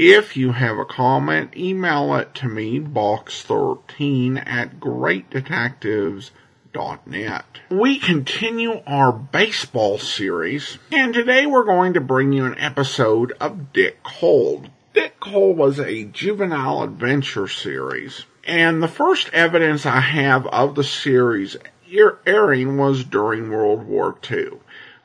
If you have a comment, email it to me, box13 at greatdetectives.com Net. We continue our baseball series, and today we're going to bring you an episode of Dick Cole. Dick Cole was a juvenile adventure series, and the first evidence I have of the series airing was during World War II.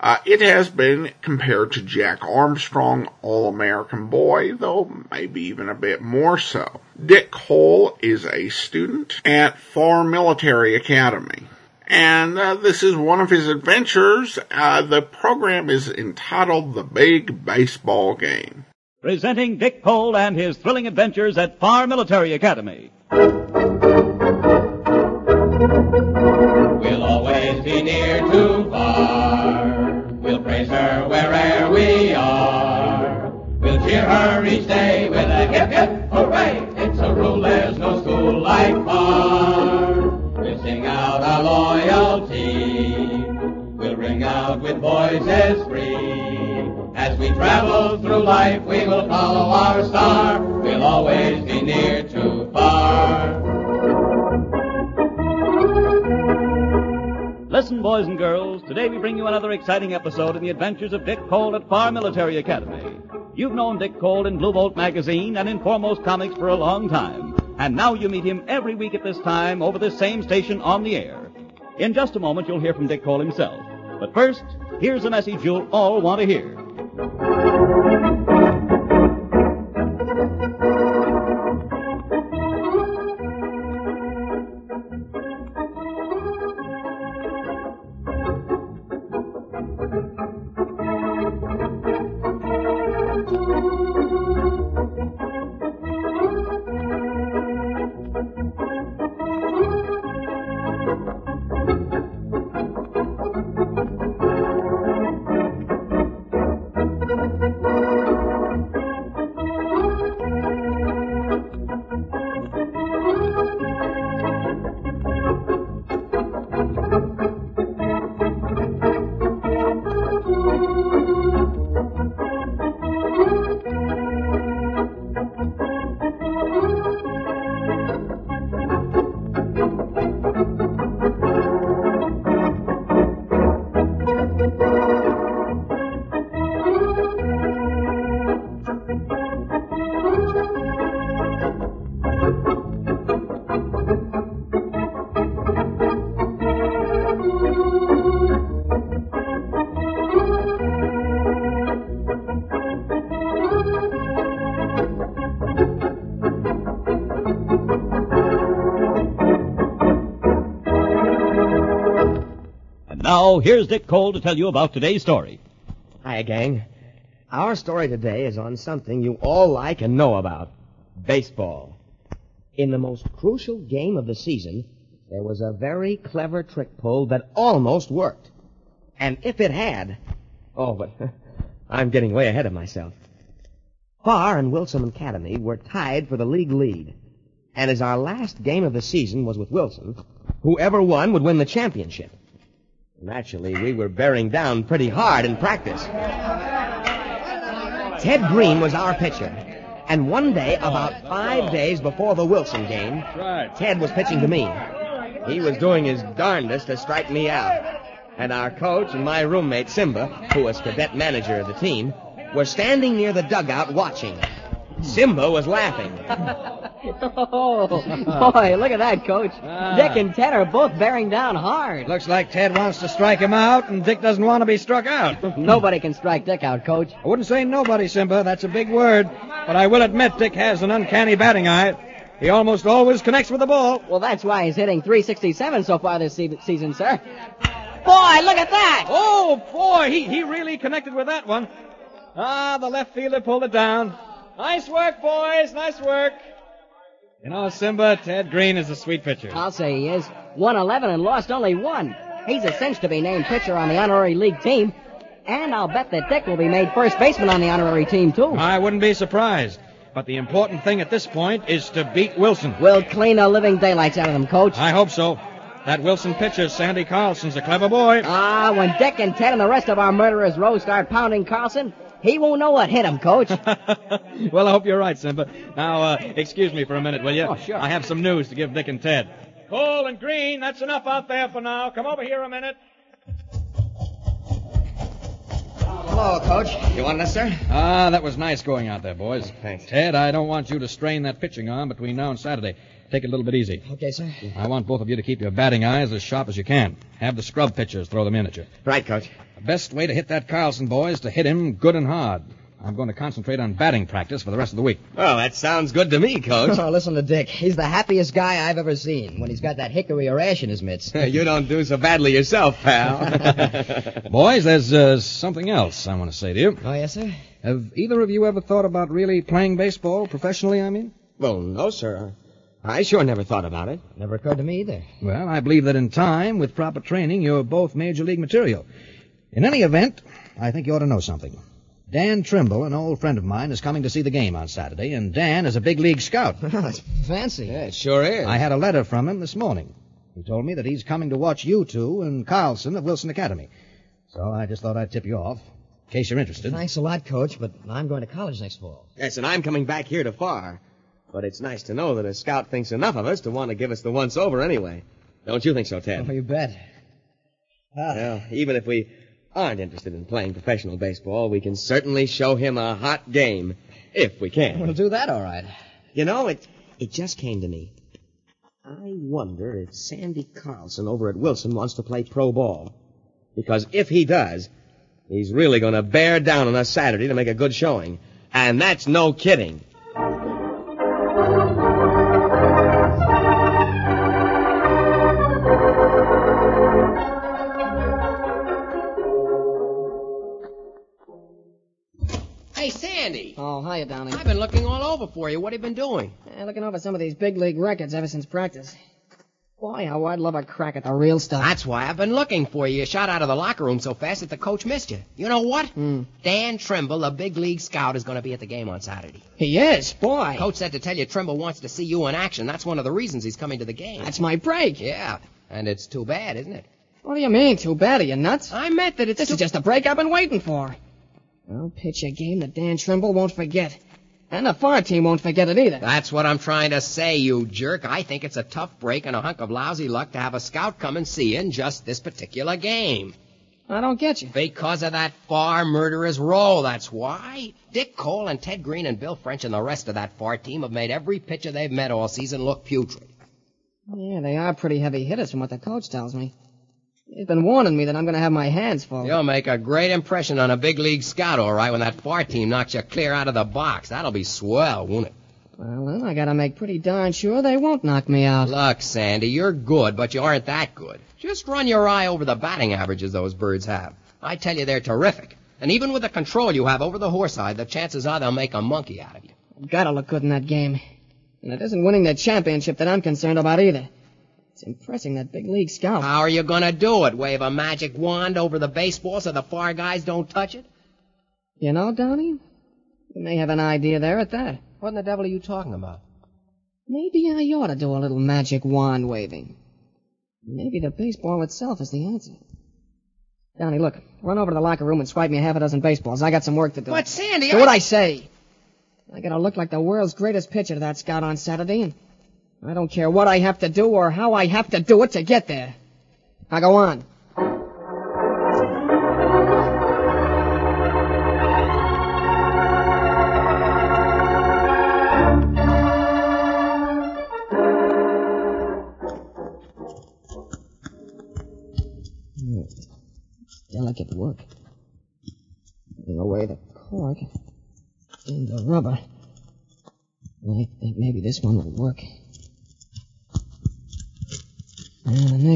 Uh, it has been compared to Jack Armstrong, All-American Boy, though maybe even a bit more so. Dick Cole is a student at Farr Military Academy. And uh, this is one of his adventures. Uh, the program is entitled The Big Baseball Game. Presenting Dick Cole and his thrilling adventures at Farr Military Academy. We'll her each day with a hip hip hooray. It's a rule there's no school like Farr. We'll sing out our loyalty. We'll ring out with voices free. As we travel through life, we will follow our star. We'll always be near to Farr. Listen, boys and girls, today we bring you another exciting episode in the adventures of Dick Cole at Farr Military Academy. You've known Dick Cole in Blue Bolt magazine and in Foremost Comics for a long time, and now you meet him every week at this time over this same station on the air. In just a moment, you'll hear from Dick Cole himself. But first, here's a message you'll all want to hear. Here's Dick Cole to tell you about today's story. Hiya, gang. Our story today is on something you all like and know about baseball. In the most crucial game of the season, there was a very clever trick pulled that almost worked. And if it had. Oh, but I'm getting way ahead of myself. Farr and Wilson Academy were tied for the league lead. And as our last game of the season was with Wilson, whoever won would win the championship. Naturally, we were bearing down pretty hard in practice. Ted Green was our pitcher. And one day, about five days before the Wilson game, Ted was pitching to me. He was doing his darndest to strike me out. And our coach and my roommate, Simba, who was cadet manager of the team, were standing near the dugout watching. Simba was laughing. Oh, boy, look at that, Coach. Dick and Ted are both bearing down hard. Looks like Ted wants to strike him out, and Dick doesn't want to be struck out. Nobody can strike Dick out, Coach. I wouldn't say nobody, Simba. That's a big word. But I will admit Dick has an uncanny batting eye. He almost always connects with the ball. Well, that's why he's hitting 367 so far this se- season, sir. Boy, look at that! Oh, boy, he, he really connected with that one. Ah, the left fielder pulled it down. Nice work, boys. Nice work. You know, Simba, Ted Green is a sweet pitcher. I'll say he is. Won 11 and lost only one. He's a cinch to be named pitcher on the honorary league team. And I'll bet that Dick will be made first baseman on the honorary team, too. I wouldn't be surprised. But the important thing at this point is to beat Wilson. We'll clean the living daylights out of them, coach. I hope so. That Wilson pitcher, Sandy Carlson's a clever boy. Ah, when Dick and Ted and the rest of our murderers row start pounding Carlson, he won't know what hit him, coach. well, I hope you're right, Simba. Now, uh, excuse me for a minute, will you? Oh, sure. I have some news to give Dick and Ted. Cole and Green, that's enough out there for now. Come over here a minute. Hello, Coach. You want this, sir? Ah, that was nice going out there, boys. Thanks. Ted, I don't want you to strain that pitching arm between now and Saturday. Take it a little bit easy. Okay, sir. I want both of you to keep your batting eyes as sharp as you can. Have the scrub pitchers throw them in at you. Right, Coach. The best way to hit that Carlson boy is to hit him good and hard. I'm going to concentrate on batting practice for the rest of the week. Well, that sounds good to me, Coach. Oh, listen to Dick. He's the happiest guy I've ever seen when he's got that hickory or ash in his mitts. you don't do so badly yourself, pal. Boys, there's uh, something else I want to say to you. oh, yes, sir? Have either of you ever thought about really playing baseball professionally, I mean? Well, no, sir. I sure never thought about it. Never occurred to me either. Well, I believe that in time, with proper training, you're both major league material. In any event, I think you ought to know something. Dan Trimble, an old friend of mine, is coming to see the game on Saturday, and Dan is a big league scout. That's fancy. Yeah, it sure is. I had a letter from him this morning. He told me that he's coming to watch you two and Carlson of Wilson Academy. So I just thought I'd tip you off, in case you're interested. Thanks a lot, Coach, but I'm going to college next fall. Yes, and I'm coming back here to Farr. But it's nice to know that a scout thinks enough of us to want to give us the once over anyway. Don't you think so, Ted? Oh, you bet. Ah. Well, even if we aren't interested in playing professional baseball, we can certainly show him a hot game. If we can. We'll do that all right. You know, it it just came to me. I wonder if Sandy Carlson over at Wilson wants to play pro ball. Because if he does, he's really going to bear down on us Saturday to make a good showing. And that's no kidding. Hiya, Downey. I've been looking all over for you. What have you been doing? Eh, looking over some of these big league records ever since practice. Boy, how I'd love a crack at the real stuff. That's why I've been looking for you. You shot out of the locker room so fast that the coach missed you. You know what? Hmm. Dan Trimble, a big league scout, is going to be at the game on Saturday. He is, boy. Coach said to tell you Trimble wants to see you in action. That's one of the reasons he's coming to the game. That's my break. Yeah, and it's too bad, isn't it? What do you mean, too bad? Are you nuts? I meant that it's This too... is just the break I've been waiting for. I'll pitch a game that Dan Trimble won't forget. And the Farr team won't forget it either. That's what I'm trying to say, you jerk. I think it's a tough break and a hunk of lousy luck to have a scout come and see you in just this particular game. I don't get you. Because of that Farr murderer's role, that's why. Dick Cole and Ted Green and Bill French and the rest of that Farr team have made every pitcher they've met all season look putrid. Yeah, they are pretty heavy hitters from what the coach tells me. He's been warning me that I'm going to have my hands full. You'll make a great impression on a big league scout, all right, when that Farr team knocks you clear out of the box. That'll be swell, won't it? Well, then I got to make pretty darn sure they won't knock me out. Look, Sandy, you're good, but you aren't that good. Just run your eye over the batting averages those birds have. I tell you, they're terrific. And even with the control you have over the horse side, the chances are they'll make a monkey out of you. I've got to look good in that game. And it isn't winning the championship that I'm concerned about either. It's impressing that big league scout. How are you gonna do it? Wave a magic wand over the baseball so the Farr guys don't touch it? You know, Donnie, you may have an idea there at that. What in the devil are you talking about? Maybe I ought to do a little magic wand waving. Maybe the baseball itself is the answer. Donnie, look, run over to the locker room and swipe me a half a dozen baseballs. I got some work to do. But Sandy, Do I... what I say. I gotta look like the world's greatest pitcher to that scout on Saturday, and I don't care what I have to do or how I have to do it to get there. Now go on.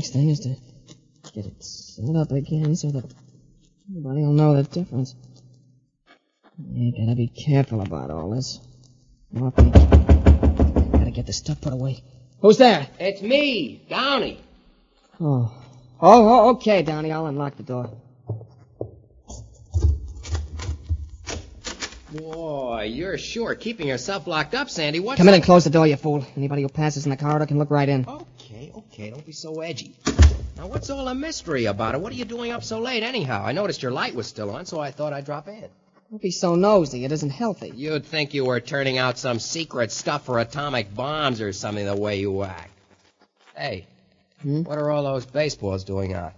Next thing is to get it set up again so that nobody will know the difference. You gotta be careful about all this. Often, gotta get this stuff put away. Who's there? It's me, Downey. Oh. Oh, oh, okay, Downey. I'll unlock the door. Boy, you're sure keeping yourself locked up, Sandy. What? Come in and close the door, you fool. Anybody who passes in the corridor can look right in. Oh. Okay, okay, don't be so edgy. Now, what's all the mystery about it? What are you doing up so late, anyhow? I noticed your light was still on, so I thought I'd drop in. Don't be so nosy. It isn't healthy. You'd think you were turning out some secret stuff for atomic bombs or something the way you act. Hey, Hmm? what are all those baseballs doing out?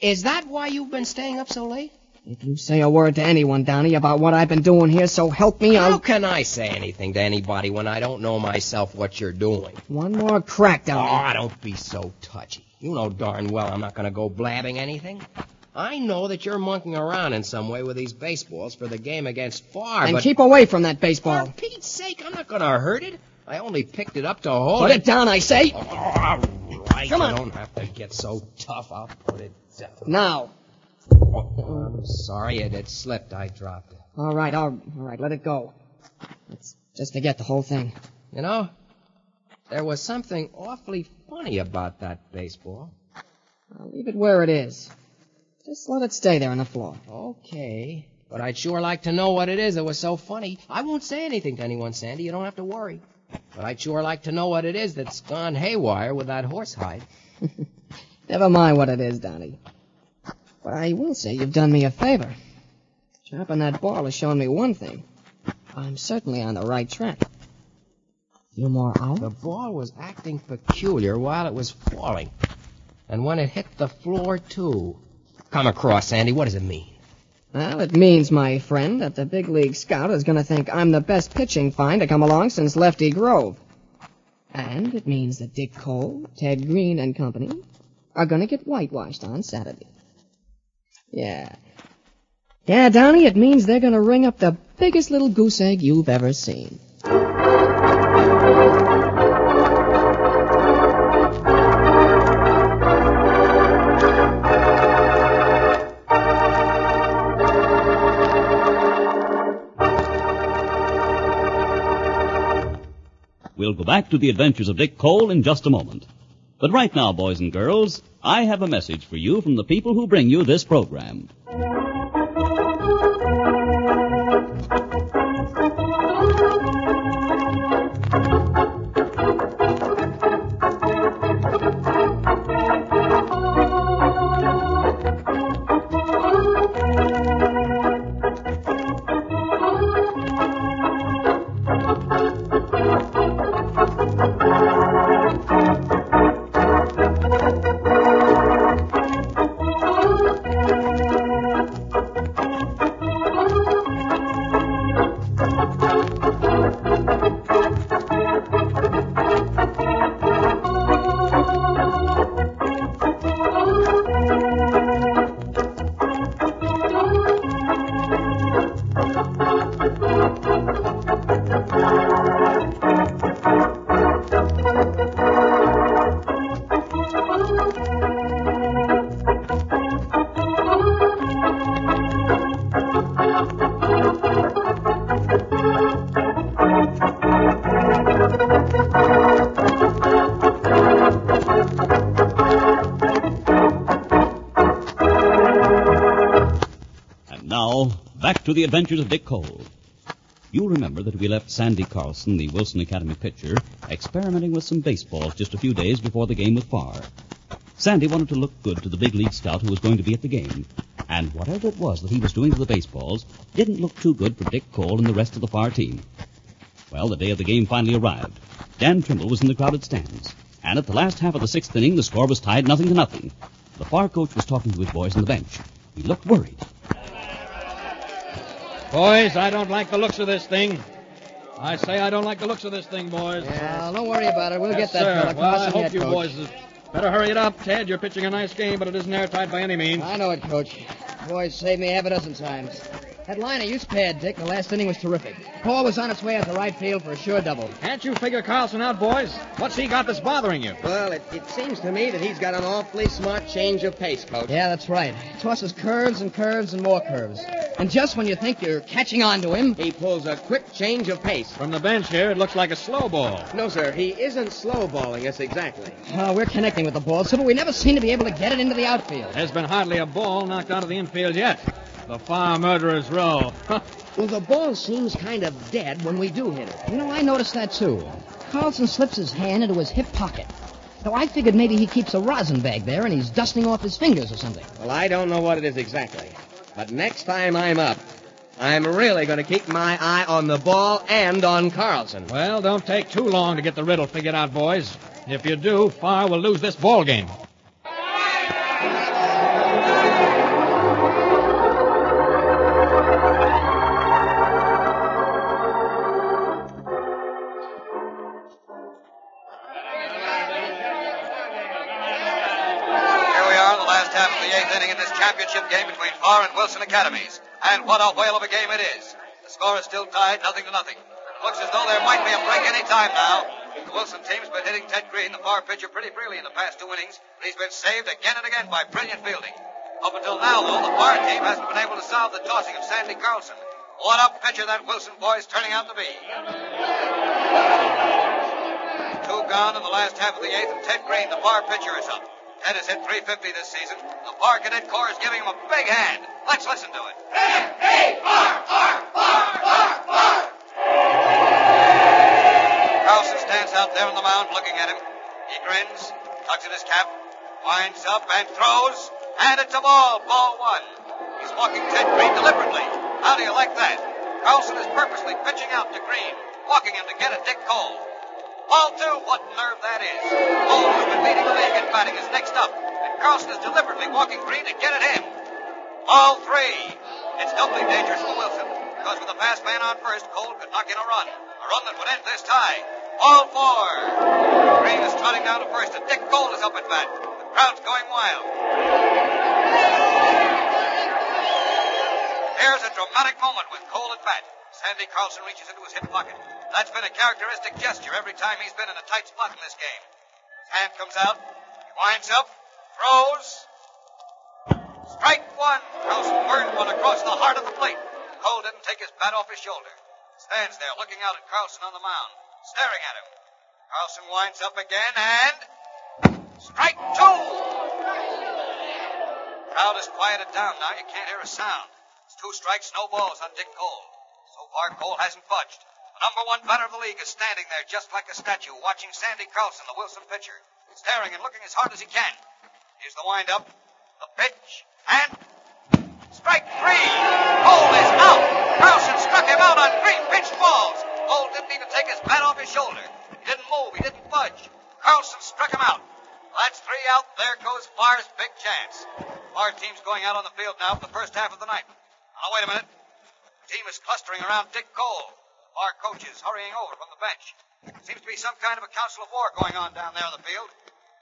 Is that why you've been staying up so late? If you say a word to anyone, Downey, about what I've been doing here, so help me, How can I say anything to anybody when I don't know myself what you're doing? One more crack, Downey. Oh, don't be so touchy. You know darn well I'm not going to go blabbing anything. I know that you're monkeying around in some way with these baseballs for the game against Farr, and but keep away from that baseball. for. Pete's sake, I'm not going to hurt it. I only picked it up to hold Put it down, I say. Oh, all right, Come you on. don't have to get so tough. I'll put it down. Now. Oh, I'm sorry it had slipped. I dropped it. All right, all, all right, let it go. Let's just forget the whole thing. You know, there was something awfully funny about that baseball. I'll leave it where it is. Just let it stay there on the floor. Okay. But I'd sure like to know what it is that was so funny. I won't say anything to anyone, Sandy. You don't have to worry. But I'd sure like to know what it is that's gone haywire with that horsehide. Never mind what it is, Donnie. But I will say you've done me a favor. Dropping that ball has shown me one thing. I'm certainly on the right track. Few more hours? The ball was acting peculiar while it was falling. And when it hit the floor, too. Come across, Sandy. What does it mean? Well, it means, my friend, that the big league scout is going to think I'm the best pitching find to come along since Lefty Grove. And it means that Dick Cole, Ted Green, and company are going to get whitewashed on Saturday. Yeah. Yeah, Donnie, it means they're going to ring up the biggest little goose egg you've ever seen. We'll go back to the adventures of Dick Cole in just a moment. But right now, boys and girls, I have a message for you from the people who bring you this program. To the adventures of Dick Cole. You'll remember that we left Sandy Carlson, the Wilson Academy pitcher, experimenting with some baseballs just a few days before the game with Farr. Sandy wanted to look good to the big league scout who was going to be at the game. And whatever it was that he was doing to the baseballs didn't look too good for Dick Cole and the rest of the Farr team. Well, the day of the game finally arrived. Dan Trimble was in the crowded stands. And at the last half of the sixth inning, the score was tied nothing to nothing. The Farr coach was talking to his boys on the bench. He looked worried. Boys, I don't like the looks of this thing. I say I don't like the looks of this thing, boys. Well, don't worry about it. We'll yes, get that sir. fella Well, I hope you Coach. boys better hurry it up. Ted, you're pitching a nice game, but it isn't airtight by any means. I know it, Coach. Boys saved me half a dozen times. That line of use pad, Dick, the last inning was terrific. Ball was on its way out the right field for a sure double. Can't you figure Carlson out, boys? What's he got that's bothering you? Well, it, it seems to me that he's got an awfully smart change of pace, Coach. Yeah, that's right. He Tosses curves and curves and more curves. And just when you think you're catching on to him, He pulls a quick change of pace. From the bench here, it looks like a slow ball. No, sir, he isn't slow balling us exactly. uh, we're connecting with the ball, so but we never seem to be able to get it into the outfield. There's been hardly a ball knocked out of the infield yet. The Farr murderer's row. Well, the ball seems kind of dead when we do hit it. You know, I noticed that too. Carlson slips his hand into his hip pocket. So I figured maybe he keeps a rosin bag there and he's dusting off his fingers or something. Well, I don't know what it is exactly. But next time I'm up, I'm really going to keep my eye on the ball and on Carlson. well, don't take too long to get the riddle figured out, boys. If you do, Farr will lose this ball game. Game between Farr and Wilson Academies. And what a whale of a game it is. The score is still tied, nothing to nothing. Looks as though there might be a break any time now. The Wilson team's been hitting Ted Green, the Farr pitcher, pretty freely in the past two innings, but he's been saved again and again by brilliant fielding. Up until now, though, the Farr team hasn't been able to solve the tossing of Sandy Carlson. What a pitcher that Wilson boy's turning out to be. Two gone in the last half of the eighth, and Ted Green, the Farr pitcher, is up. Ted has hit 350 this season. The Farr Cadet Corps is giving him a big hand. Let's listen to it. Carlson stands out there on the mound looking at him. He grins, tugs at his cap, winds up and throws, and it's a ball, ball one. He's walking Ted Green deliberately. How do you like that? Carlson is purposely pitching out to Green, walking him to get at Dick Cole. Ball two, what nerve that is. Cole, who's been leading the league in batting, is next up, and Carlson is deliberately walking Green to get at him. Ball three. It's doubly dangerous for Wilson, because with a fast man on first, Cole could knock in a run. A run that would end this tie. All four. Green is trotting down to first, and Dick Cole is up at bat. The crowd's going wild. Here's a dramatic moment with Cole at bat. Sandy Carlson reaches into his hip pocket. That's been a characteristic gesture every time he's been in a tight spot in this game. His hand comes out. He winds up, throws. Strike one. Carlson burned one across the heart of the plate. Cole didn't take his bat off his shoulder. Stands there looking out at Carlson on the mound, staring at him. Carlson winds up again and. Strike two! Crowd has quieted down now. You can't hear a sound. It's two strikes, no balls on Dick Cole. So far, Cole hasn't budged. Number one batter of the league is standing there just like a statue, watching Sandy Carlson, the Wilson pitcher, staring and looking as hard as he can. Here's the windup, the pitch, and strike three. Cole is out. Carlson struck him out on three pitched balls. Cole didn't even take his bat off his shoulder. He didn't move. He didn't budge. Carlson struck him out. That's three out. There goes Farr's big chance. Farr team's going out on the field now for the first half of the night. Now, wait a minute. The team is clustering around Dick Cole. Farr coach is hurrying over from the bench. Seems to be some kind of a council of war going on down there on the field.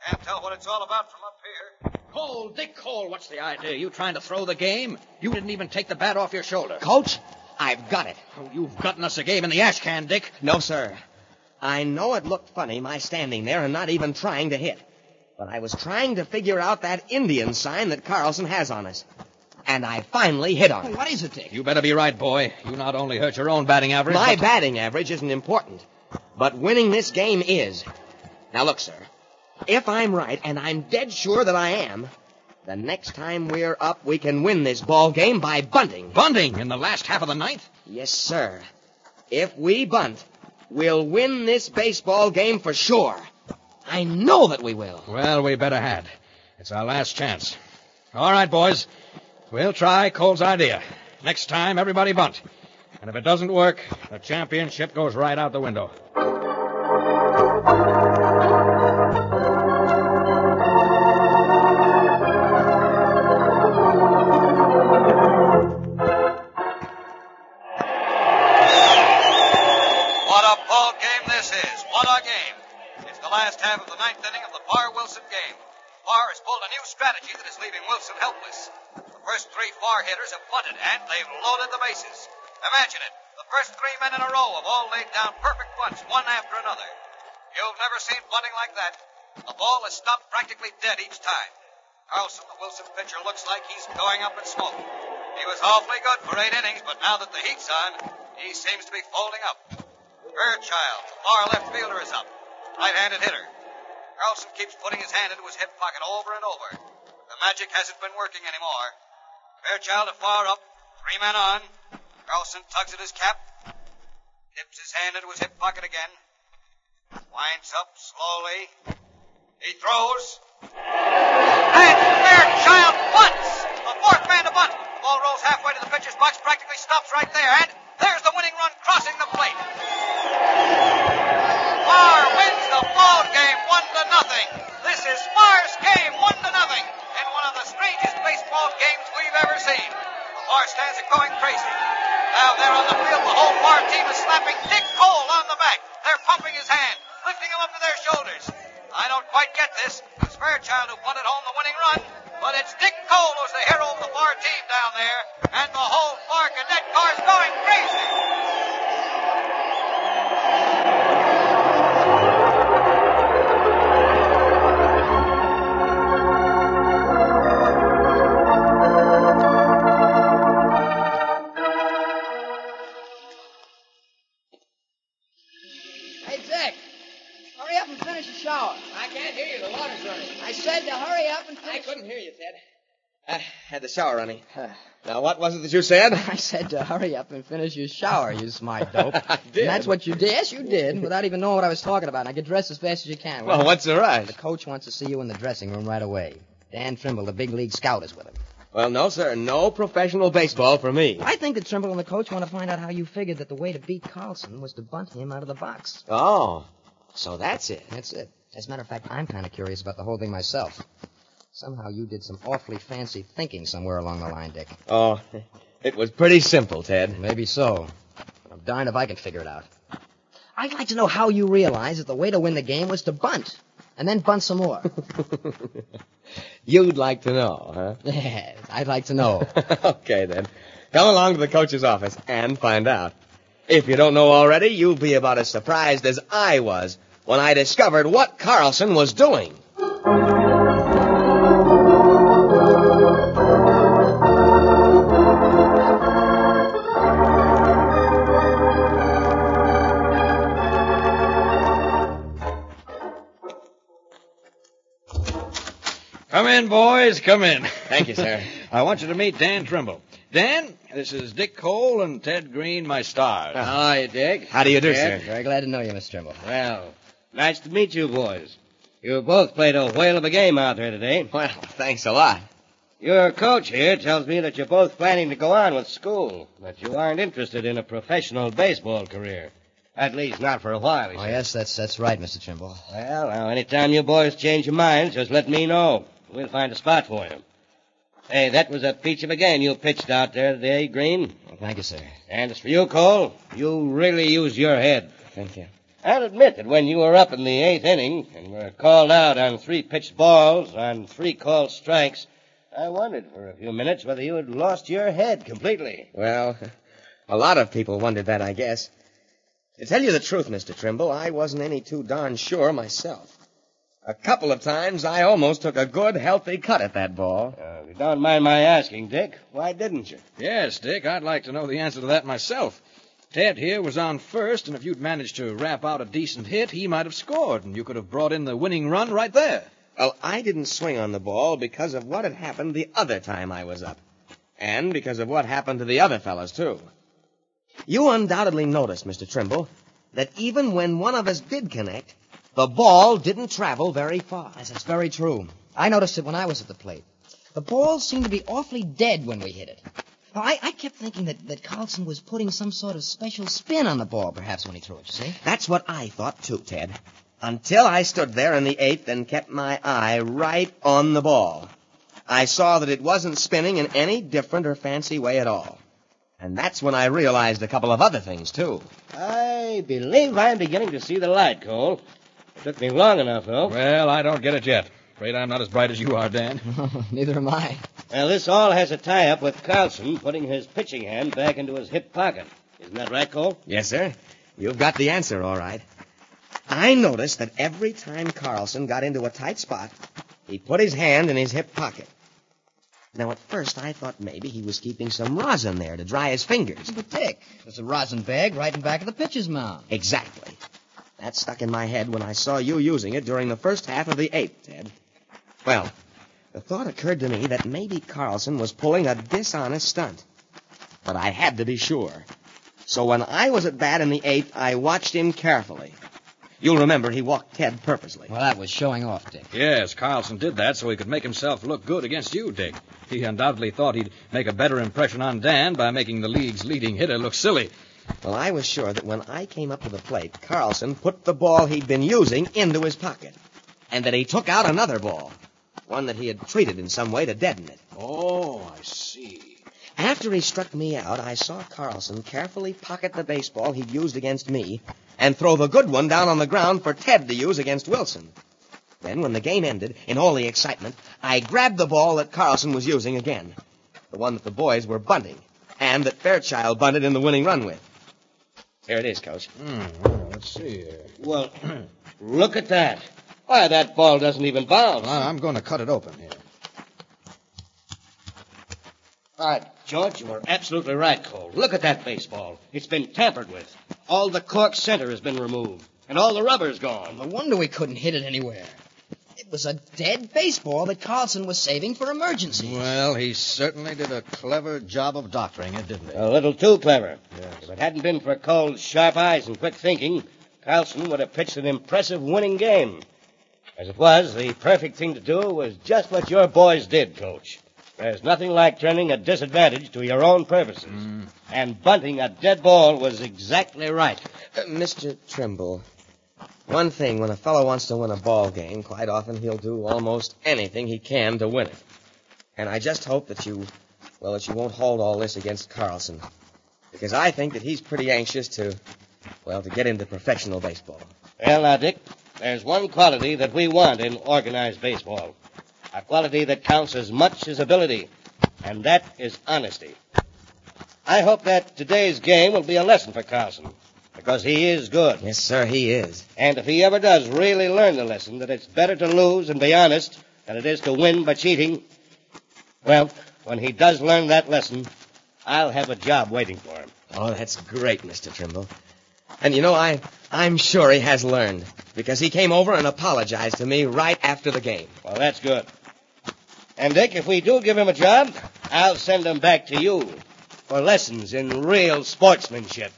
Can't tell what it's all about from up here. Cole, Dick Cole, what's the idea? You trying to throw the game? You didn't even take the bat off your shoulder. Coach, I've got it. Oh, you've gotten us a game in the ash can, Dick. No, sir. I know it looked funny, my standing there and not even trying to hit. But I was trying to figure out that Indian sign that Carlson has on us. And I finally hit on Hey, it. what is it, Dick? You better be right, boy. You not only hurt your own batting average. My but- batting average isn't important, but winning this game is. Now look, sir. If I'm right, and I'm dead sure that I am, the next time we're up, we can win this ball game by bunting. Bunting in the last half of the ninth? Yes, sir. If we bunt, we'll win this baseball game for sure. I know that we will. Well, we better had. It's our last chance. All right, boys. We'll try Cole's idea. Next time, everybody bunt. And if it doesn't work, the championship goes right out the window. What a ball game this is. What a game. It's the last half of the ninth inning of the Farr Wilson game. Farr has pulled a new strategy that is leaving Wilson helpless. Farr hitters have bunted, and they've loaded the bases. Imagine it. The first three men in a row have all laid down perfect bunts, one after another. You've never seen bunting like that. The ball is stopped practically dead each time. Carlson, the Wilson pitcher, looks like he's going up in smoke. He was awfully good for eight innings, but now that the heat's on, he seems to be folding up. Fairchild, the Farr left fielder, is up. Right-handed hitter. Carlson keeps putting his hand into his hip pocket over and over. The magic hasn't been working anymore. Fairchild to far up, three men on. Carlson tugs at his cap, dips his hand into his hip pocket again, winds up slowly. He throws, and Fairchild bunts! The fourth man to bunt. The ball rolls halfway to the pitcher's box, practically stops right there, and there's the winning run crossing the plate. Farr wins the ball game one to nothing. This is Farr's game one to nothing in one of the strangest baseball games we've ever seen. The Farr stands are going crazy. Now there on the field, the whole Farr team is slapping Dick Cole on the back. They're pumping his hand, lifting him up to their shoulders. I don't quite get this. It's Fairchild who punted home the winning run, but it's Dick Cole who's the hero of the Farr team down there, and the whole Farr cadet car's going crazy. Had the shower running. Now, what was it that you said? I said to hurry up and finish your shower, you smart dope. I did. And that's what you did. Yes, you did, without even knowing what I was talking about. Now get dressed as fast as you can. Well, what's the rush? The coach wants to see you in the dressing room right away. Dan Trimble, the big league scout, is with him. Well, no, sir. No professional baseball for me. I think that Trimble and the coach want to find out how you figured that the way to beat Carlson was to bunt him out of the box. Oh, so that's it. That's it. As a matter of fact, I'm kind of curious about the whole thing myself. Somehow you did some awfully fancy thinking somewhere along the line, Dick. Oh, it was pretty simple, Ted. Maybe so. But I'm darned if I can figure it out. I'd like to know how you realized that the way to win the game was to bunt, and then bunt some more. You'd like to know, huh? yes, I'd like to know. okay, then. Come along to the coach's office and find out. If you don't know already, you'll be about as surprised as I was when I discovered what Carlson was doing. In, boys. Come in. Thank you, sir. I want you to meet Dan Trimble. Dan, this is Dick Cole and Ted Green, my stars. Oh. Hi, Dick. How do you do, Ted. sir? Very glad to know you, Mr. Trimble. Well, nice to meet you boys. You both played a whale of a game out there today. Well, thanks a lot. Your coach here tells me that you're both planning to go on with school, but you aren't interested in a professional baseball career. At least not for a while, he Oh, yes, that's that's right, Mr. Trimble. Well, now, anytime you boys change your minds, just let me know. We'll find a spot for him. Hey, that was a peach of a game you pitched out there today, Green. Well, thank you, sir. And as for you, Cole, you really used your head. Thank you. I'll admit that when you were up in the eighth inning and were called out on three pitched balls on three called strikes, I wondered for a few minutes whether you had lost your head completely. Well, a lot of people wondered that, I guess. To tell you the truth, Mr. Trimble, I wasn't any too darn sure myself. A couple of times I almost took a good, healthy cut at that ball. Uh, if you don't mind my asking, Dick, why didn't you? Yes, Dick, I'd like to know the answer to that myself. Ted here was on first, and if you'd managed to rap out a decent hit, he might have scored, and you could have brought in the winning run right there. Well, I didn't swing on the ball because of what had happened the other time I was up. And because of what happened to the other fellows, too. You undoubtedly noticed, Mr. Trimble, that even when one of us did connect, the ball didn't travel very far. Yes, that's very true. I noticed it when I was at the plate. The ball seemed to be awfully dead when we hit it. Now, I, I kept thinking that, that Carlson was putting some sort of special spin on the ball, perhaps, when he threw it, you see? That's what I thought, too, Ted. Until I stood there in the eighth and kept my eye right on the ball. I saw that it wasn't spinning in any different or fancy way at all. And that's when I realized a couple of other things, too. I believe I'm beginning to see the light, Cole. Took me long enough, though. Well, I don't get it yet. Afraid I'm not as bright as you are, Dan. Neither am I. Well, this all has a tie-up with Carlson putting his pitching hand back into his hip pocket. Isn't that right, Cole? Yes, sir. You've got the answer, all right. I noticed that every time Carlson got into a tight spot, he put his hand in his hip pocket. Now, at first, I thought maybe he was keeping some rosin there to dry his fingers. But, Dick, there's a rosin bag right in back of the pitcher's mound. Exactly. That stuck in my head when I saw you using it during the first half of the eighth, Ted. Well, the thought occurred to me that maybe Carlson was pulling a dishonest stunt. But I had to be sure. So when I was at bat in the eighth, I watched him carefully. You'll remember he walked Ted purposely. Well, that was showing off, Dick. Yes, Carlson did that so he could make himself look good against you, Dick. He undoubtedly thought he'd make a better impression on Dan by making the league's leading hitter look silly. Well, I was sure that when I came up to the plate, Carlson put the ball he'd been using into his pocket. And that he took out another ball. One that he had treated in some way to deaden it. Oh, I see. After he struck me out, I saw Carlson carefully pocket the baseball he'd used against me and throw the good one down on the ground for Ted to use against Wilson. Then, when the game ended, in all the excitement, I grabbed the ball that Carlson was using again. The one that the boys were bunting, and that Fairchild bunted in the winning run with. Here it is, Coach. Hmm, well, let's see here. Well, look at that. Why, that ball doesn't even bounce. Well, I'm going to cut it open here. All right, George, you are absolutely right, Cole. Look at that baseball. It's been tampered with. All the cork center has been removed, and all the rubber's gone. No wonder we couldn't hit it anywhere. It was a dead baseball that Carlson was saving for emergencies. Well, he certainly did a clever job of doctoring it, didn't he? A little too clever. Yes. If it hadn't been for Cole's sharp eyes and quick thinking, Carlson would have pitched an impressive winning game. As it was, the perfect thing to do was just what your boys did, Coach. There's nothing like turning a disadvantage to your own purposes. And bunting a dead ball was exactly right. Uh, Mr. Trimble, one thing when a fellow wants to win a ball game, quite often he'll do almost anything he can to win it. And I just hope that you, well, that you won't hold all this against Carlson. Because I think that he's pretty anxious to, well, to get into professional baseball. Well, now, Dick, there's one quality that we want in organized baseball. A quality that counts as much as ability, and that is honesty. I hope that today's game will be a lesson for Carlson, because he is good. Yes, sir, he is. And if he ever does really learn the lesson that it's better to lose and be honest than it is to win by cheating, well, when he does learn that lesson, I'll have a job waiting for him. Oh, that's great, Mr. Trimble. And you know, I, I'm sure he has learned, because he came over and apologized to me right after the game. Well, that's good. And, Dick, if we do give him a job, I'll send him back to you for lessons in real sportsmanship.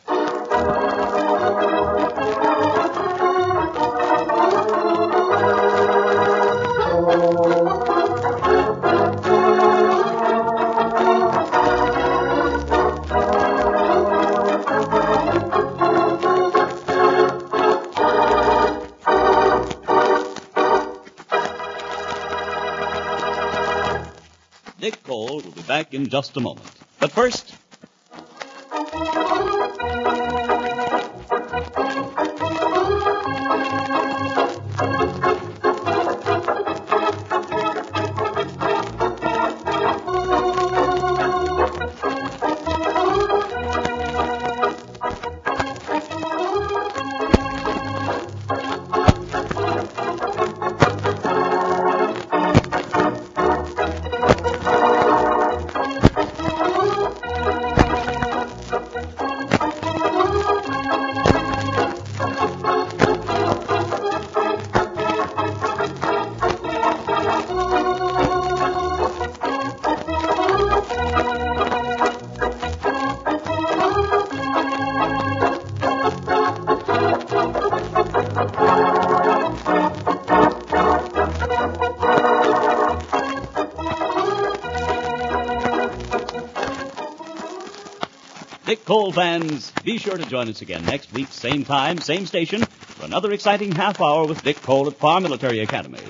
Back in just a moment. But first, Cole fans, be sure to join us again next week, same time, same station, for another exciting half hour with Dick Cole at Farm Military Academy.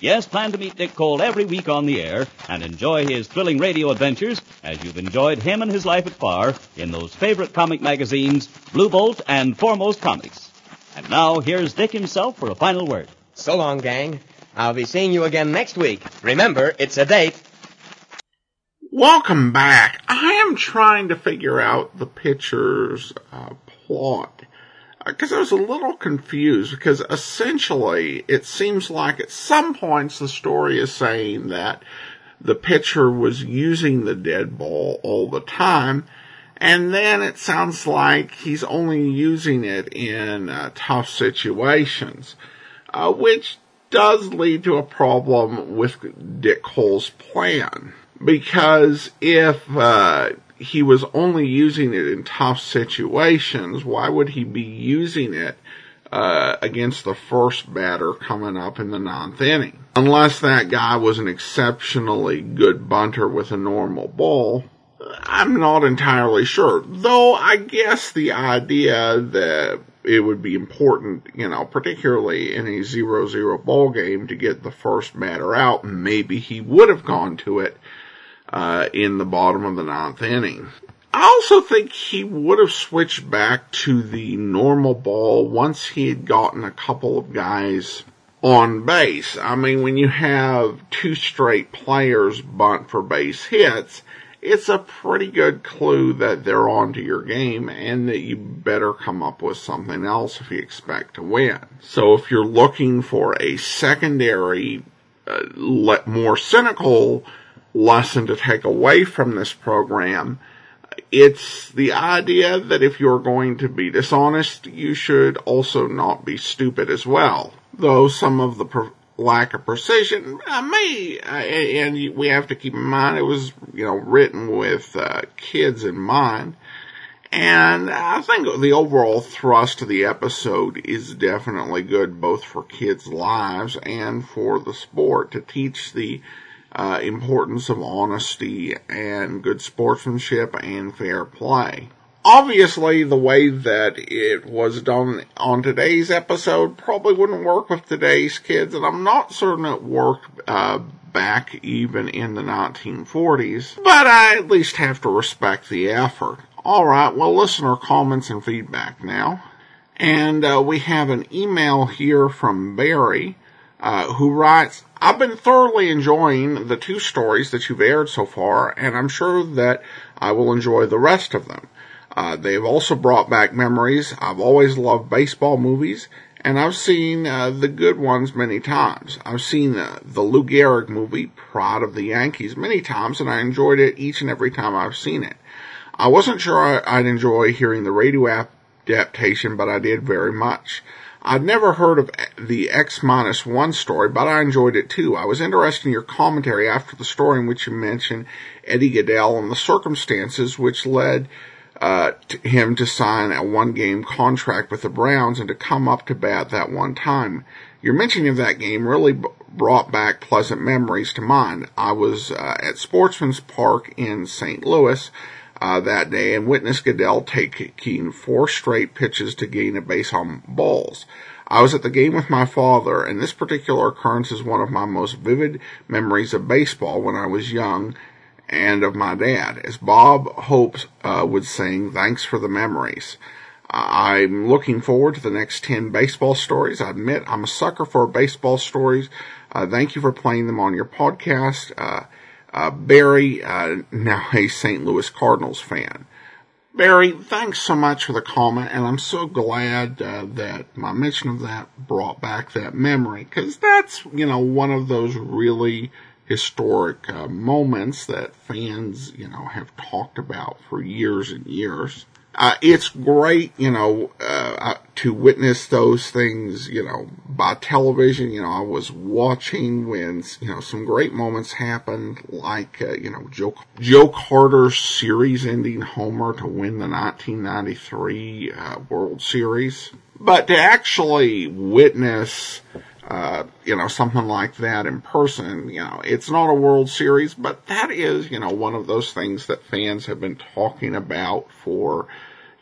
Yes, plan to meet Dick Cole every week on the air and enjoy his thrilling radio adventures as you've enjoyed him and his life at Farr in those favorite comic magazines, Blue Bolt and Foremost Comics. And now, here's Dick himself for a final word. So long, gang. I'll be seeing you again next week. Remember, it's a date. Welcome back. I am trying to figure out the pitcher's uh, plot because I was a little confused because essentially it seems like at some points the story is saying that the pitcher was using the dead ball all the time and then it sounds like he's only using it in uh, tough situations, uh, which does lead to a problem with Dick Cole's plan. Because if uh, he was only using it in tough situations, why would he be using it uh, against the first batter coming up in the ninth inning? Unless that guy was an exceptionally good bunter with a normal ball, I'm not entirely sure. Though I guess the idea that it would be important, you know, particularly in a 0-0 ball game to get the first batter out, maybe he would have gone to it uh, in the bottom of the ninth inning. I also think he would have switched back to the normal ball once he had gotten a couple of guys on base. I mean, when you have two straight players bunt for base hits, it's a pretty good clue that they're onto your game and that you better come up with something else if you expect to win. So if you're looking for a secondary, uh, more cynical lesson to take away from this program, it's the idea that if you're going to be dishonest, you should also not be stupid as well. Though some of the lack of precision uh, may, uh, and we have to keep in mind it was, you know, written with uh, kids in mind. And I think the overall thrust of the episode is definitely good both for kids' lives and for the sport to teach the uh, importance of honesty and good sportsmanship and fair play. Obviously, the way that it was done on today's episode probably wouldn't work with today's kids, and I'm not certain it worked uh, back even in the 1940s, but I at least have to respect the effort. Alright, well, listener comments and feedback now. And uh, we have an email here from Barry, uh, who writes, I've been thoroughly enjoying the two stories that you've aired so far, and I'm sure that I will enjoy the rest of them. Uh, they've also brought back memories. I've always loved baseball movies, and I've seen uh, the good ones many times. I've seen the, the Lou Gehrig movie, Pride of the Yankees, many times, and I enjoyed it each and every time I've seen it. I wasn't sure I'd enjoy hearing the radio adaptation, but I did very much. I'd never heard of the X minus one story, but I enjoyed it too. I was interested in your commentary after the story in which you mentioned Eddie Gaedel and the circumstances which led uh, to him to sign a one game contract with the Browns and to come up to bat that one time. Your mentioning of that game really b- brought back pleasant memories to mind. I was uh, at Sportsman's Park in St. Louis uh, that day and witnessed Gaedel taking four straight pitches to gain a base on balls. I was at the game with my father, and this particular occurrence is one of my most vivid memories of baseball when I was young and of my dad. As Bob Hope uh, would sing, thanks for the memories. I'm looking forward to the next 10 baseball stories. I admit I'm a sucker for baseball stories. Uh, thank you for playing them on your podcast. Uh, uh Barry, uh, now a St. Louis Cardinals fan. Barry, thanks so much for the comment, and I'm so glad uh, that my mention of that brought back that memory, because that's, you know, one of those really historic uh, moments that fans, you know, have talked about for years and years. Uh, it's great, you know, uh, to witness those things, you know, by television. You know, I was watching when, you know, some great moments happened, like, uh, you know, Joe, Joe Carter's series ending homer to win the 1993 uh, World Series. But to actually witness, uh, you know, something like that in person, you know, it's not a World Series, but that is, you know, one of those things that fans have been talking about for,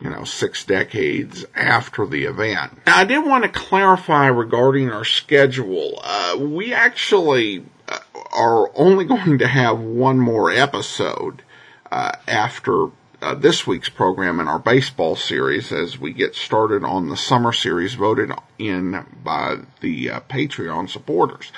you know, six decades after the event. Now, I did want to clarify regarding our schedule. Uh, we actually uh, are only going to have one more episode, uh, after uh, this week's program in our baseball series as we get started on the summer series voted in by the uh, Patreon supporters.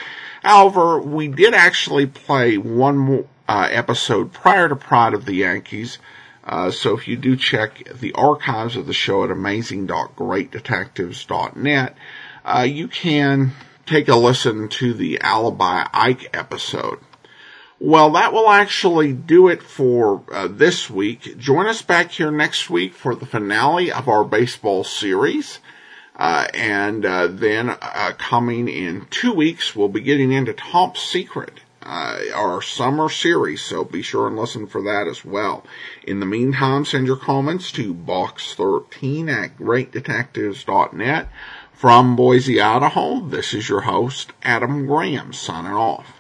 However, we did actually play one more, uh, episode prior to Pride of the Yankees. Uh, so if you do check the archives of the show at amazing.greatdetectives.net, uh, you can take a listen to the Alibi Ike episode. Well, that will actually do it for uh, this week. Join us back here next week for the finale of our baseball series. Uh, and uh, then uh, coming in two weeks, we'll be getting into Top Secret, uh, our summer series. So be sure and listen for that as well. In the meantime, send your comments to box13 at greatdetectives.net. From Boise, Idaho, this is your host, Adam Graham, signing off.